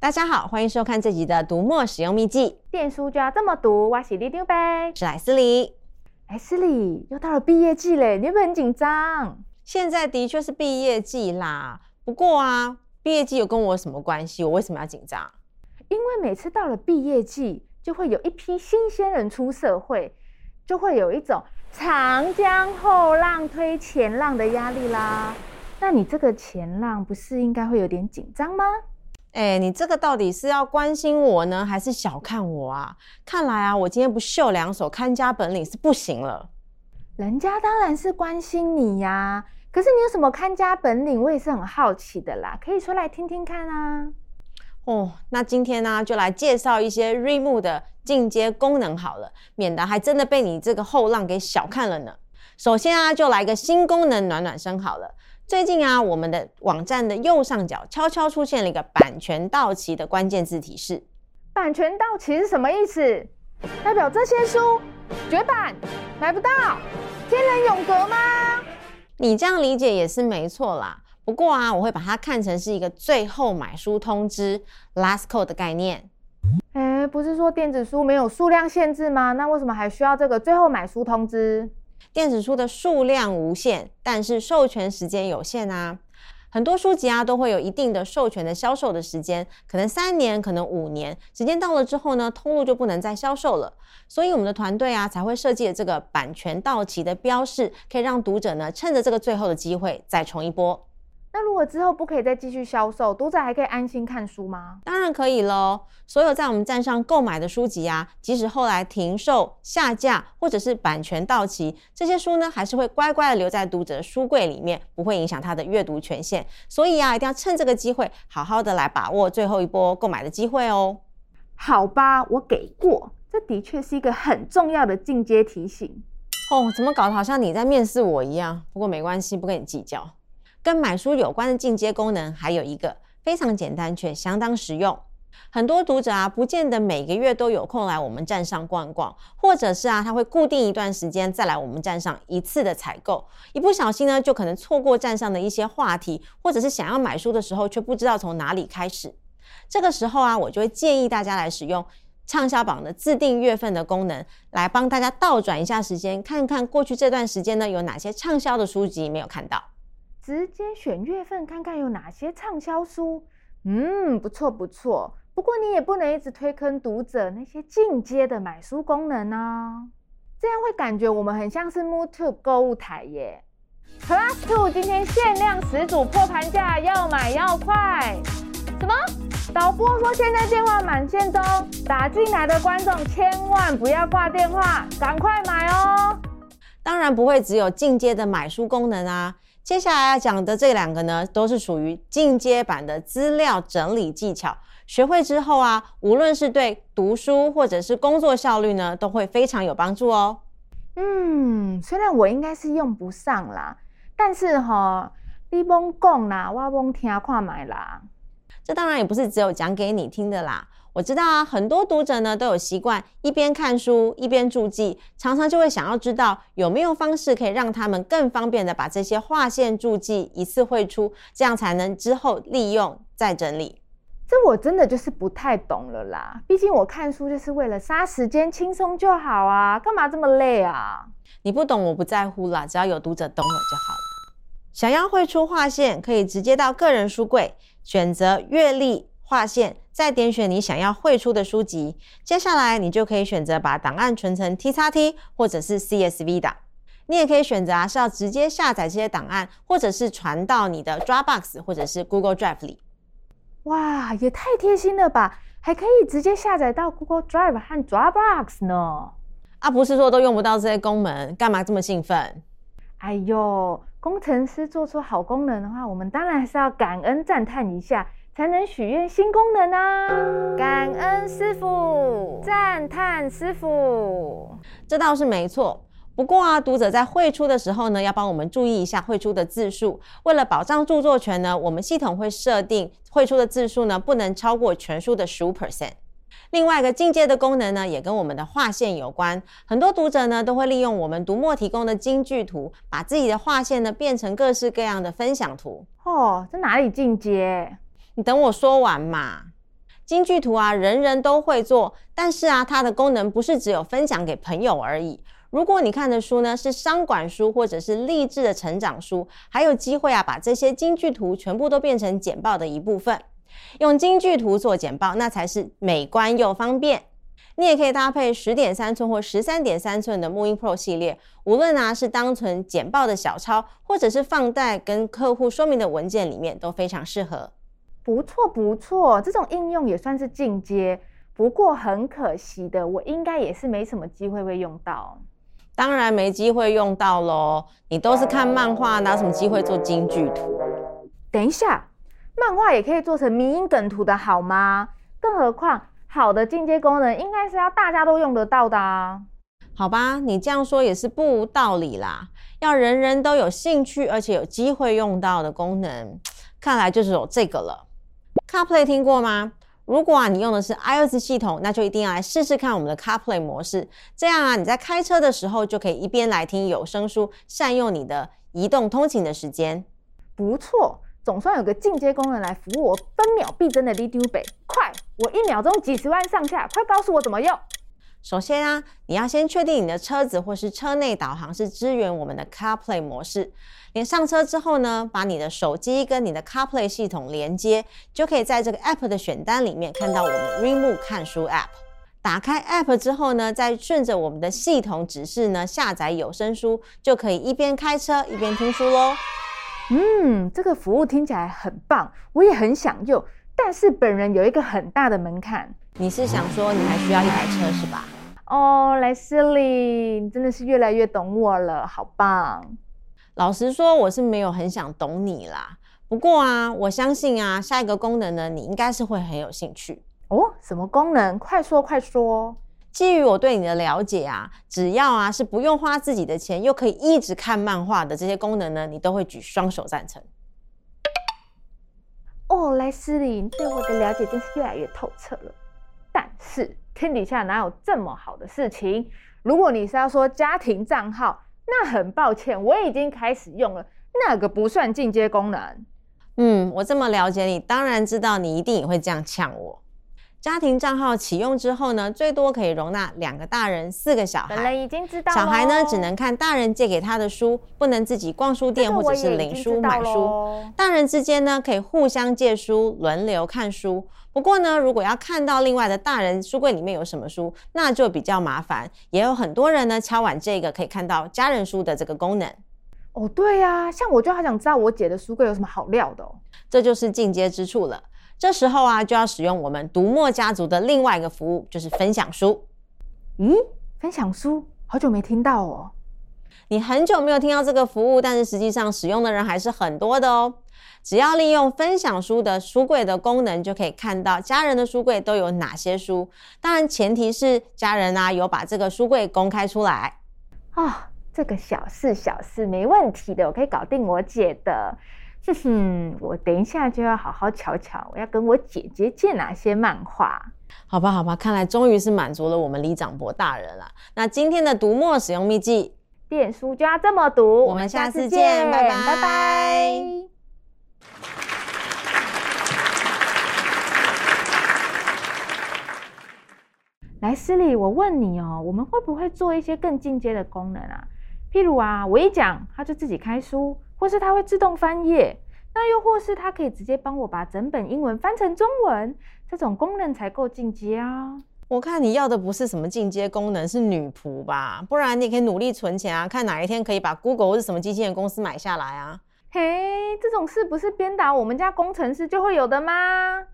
大家好，欢迎收看这集的读墨使用秘技。电书就要这么读，我是里丢呗，是莱斯里。莱斯里，又到了毕业季嘞，你有没有很紧张？现在的确是毕业季啦，不过啊，毕业季有跟我有什么关系？我为什么要紧张？因为每次到了毕业季，就会有一批新鲜人出社会，就会有一种长江后浪推前浪的压力啦。那你这个前浪不是应该会有点紧张吗？哎，你这个到底是要关心我呢，还是小看我啊？看来啊，我今天不秀两手看家本领是不行了。人家当然是关心你呀，可是你有什么看家本领，我也是很好奇的啦，可以说来听听看啊。哦，那今天呢，就来介绍一些 Readmoo 的进阶功能好了，免得还真的被你这个后浪给小看了呢。首先啊，就来个新功能暖暖身好了。最近啊，我们的网站的右上角悄悄出现了一个版权到期的关键字提示。版权到期是什么意思？代表这些书绝版，买不到，天人永隔吗？你这样理解也是没错啦。不过啊，我会把它看成是一个最后买书通知 （last call） 的概念。哎，不是说电子书没有数量限制吗？那为什么还需要这个最后买书通知？电子书的数量无限，但是授权时间有限啊。很多书籍啊都会有一定的授权的销售的时间，可能三年，可能五年。时间到了之后呢，通路就不能再销售了。所以我们的团队啊才会设计了这个版权到期的标示，可以让读者呢趁着这个最后的机会再冲一波。那如果之后不可以再继续销售，读者还可以安心看书吗？当然可以喽。所有在我们站上购买的书籍啊，即使后来停售、下架或者是版权到期，这些书呢还是会乖乖的留在读者的书柜里面，不会影响他的阅读权限。所以啊，一定要趁这个机会，好好的来把握最后一波购买的机会哦。好吧，我给过。这的确是一个很重要的进阶提醒。哦，怎么搞得好像你在面试我一样？不过没关系，不跟你计较。跟买书有关的进阶功能还有一个非常简单却相当实用。很多读者啊，不见得每个月都有空来我们站上逛逛，或者是啊，他会固定一段时间再来我们站上一次的采购。一不小心呢，就可能错过站上的一些话题，或者是想要买书的时候却不知道从哪里开始。这个时候啊，我就会建议大家来使用畅销榜的自定月份的功能，来帮大家倒转一下时间，看看过去这段时间呢，有哪些畅销的书籍没有看到。直接选月份看看有哪些畅销书，嗯，不错不错。不过你也不能一直推坑读者那些进阶的买书功能哦，这样会感觉我们很像是 MooTube 购物台耶。Plus Two 今天限量十组破盘价，要买要快。什么？导播说现在电话满线中，打进来的观众千万不要挂电话，赶快买哦。当然不会只有进阶的买书功能啊。接下来要讲的这两个呢，都是属于进阶版的资料整理技巧。学会之后啊，无论是对读书或者是工作效率呢，都会非常有帮助哦。嗯，虽然我应该是用不上啦，但是哈，你甭讲啦，我甭听看买啦。这当然也不是只有讲给你听的啦。我知道啊，很多读者呢都有习惯一边看书一边注记，常常就会想要知道有没有方式可以让他们更方便的把这些划线注记一次汇出，这样才能之后利用再整理。这我真的就是不太懂了啦，毕竟我看书就是为了杀时间，轻松就好啊，干嘛这么累啊？你不懂我不在乎啦，只要有读者懂我就好了。想要汇出划线，可以直接到个人书柜，选择月历。划线，再点选你想要汇出的书籍。接下来，你就可以选择把档案存成 txt 或者是 CSV 档。你也可以选择啊，是要直接下载这些档案，或者是传到你的 Dropbox 或者是 Google Drive 里。哇，也太贴心了吧！还可以直接下载到 Google Drive 和 Dropbox 呢。啊，不是说都用不到这些功能，干嘛这么兴奋？哎呦，工程师做出好功能的话，我们当然还是要感恩赞叹一下。才能许愿新功能啊！感恩师傅，赞叹师傅，这倒是没错。不过啊，读者在汇出的时候呢，要帮我们注意一下汇出的字数。为了保障著作权呢，我们系统会设定汇出的字数呢，不能超过全书的十五 percent。另外一个进阶的功能呢，也跟我们的划线有关。很多读者呢，都会利用我们读墨提供的金句图，把自己的划线呢变成各式各样的分享图。哦，这哪里进阶？你等我说完嘛。金句图啊，人人都会做，但是啊，它的功能不是只有分享给朋友而已。如果你看的书呢是商管书或者是励志的成长书，还有机会啊把这些金句图全部都变成简报的一部分。用金句图做简报，那才是美观又方便。你也可以搭配十点三寸或十三点三寸的木英 Pro 系列，无论啊是当成简报的小抄，或者是放在跟客户说明的文件里面，都非常适合。不错不错，这种应用也算是进阶。不过很可惜的，我应该也是没什么机会会用到。当然没机会用到喽，你都是看漫画，哪有什么机会做京剧图？等一下，漫画也可以做成迷因梗图的好吗？更何况，好的进阶功能应该是要大家都用得到的啊。好吧，你这样说也是不无道理啦。要人人都有兴趣而且有机会用到的功能，看来就是有这个了。CarPlay 听过吗？如果啊，你用的是 iOS 系统，那就一定要来试试看我们的 CarPlay 模式。这样啊，你在开车的时候就可以一边来听有声书，善用你的移动通勤的时间。不错，总算有个进阶功能来服务我分秒必争的 l i d u b e 快，我一秒钟几十万上下，快告诉我怎么用。首先啊，你要先确定你的车子或是车内导航是支援我们的 CarPlay 模式。连上车之后呢，把你的手机跟你的 CarPlay 系统连接，就可以在这个 App 的选单里面看到我们 Readmoo 看书 App。打开 App 之后呢，再顺着我们的系统指示呢，下载有声书，就可以一边开车一边听书喽。嗯，这个服务听起来很棒，我也很想用。但是本人有一个很大的门槛。你是想说你还需要一台车是吧？哦，莱斯利，你真的是越来越懂我了，好棒！老实说，我是没有很想懂你啦。不过啊，我相信啊，下一个功能呢，你应该是会很有兴趣哦。什么功能？快说快说！基于我对你的了解啊，只要啊是不用花自己的钱，又可以一直看漫画的这些功能呢，你都会举双手赞成。哦，莱斯利，你对我的了解真是越来越透彻了。是天底下哪有这么好的事情？如果你是要说家庭账号，那很抱歉，我已经开始用了，那个不算进阶功能。嗯，我这么了解你，当然知道你一定也会这样呛我。家庭账号启用之后呢，最多可以容纳两个大人、四个小孩。本人已经知道。小孩呢，只能看大人借给他的书，不能自己逛书店或者是领书买书。大人之间呢，可以互相借书，轮流看书。不过呢，如果要看到另外的大人书柜里面有什么书，那就比较麻烦。也有很多人呢，敲完这个可以看到家人书的这个功能。哦，对呀、啊，像我就好想知道我姐的书柜有什么好料的哦。这就是进阶之处了。这时候啊，就要使用我们读墨家族的另外一个服务，就是分享书。咦，分享书，好久没听到哦。你很久没有听到这个服务，但是实际上使用的人还是很多的哦。只要利用分享书的书柜的功能，就可以看到家人的书柜都有哪些书。当然，前提是家人啊有把这个书柜公开出来。啊、哦，这个小事小事没问题的，我可以搞定我姐的。哼哼，我等一下就要好好瞧瞧，我要跟我姐姐借哪些漫画？好吧，好吧，看来终于是满足了我们李长博大人了。那今天的读墨使用秘籍，电书就要这么读。我们下次见，拜拜，拜拜。莱斯利，我问你哦，我们会不会做一些更进阶的功能啊？譬如啊，我一讲，他就自己开书。或是它会自动翻页，那又或是它可以直接帮我把整本英文翻成中文，这种功能才够进阶啊！我看你要的不是什么进阶功能，是女仆吧？不然你可以努力存钱啊，看哪一天可以把 Google 或是什么机器人公司买下来啊！嘿，这种事不是鞭打我们家工程师就会有的吗？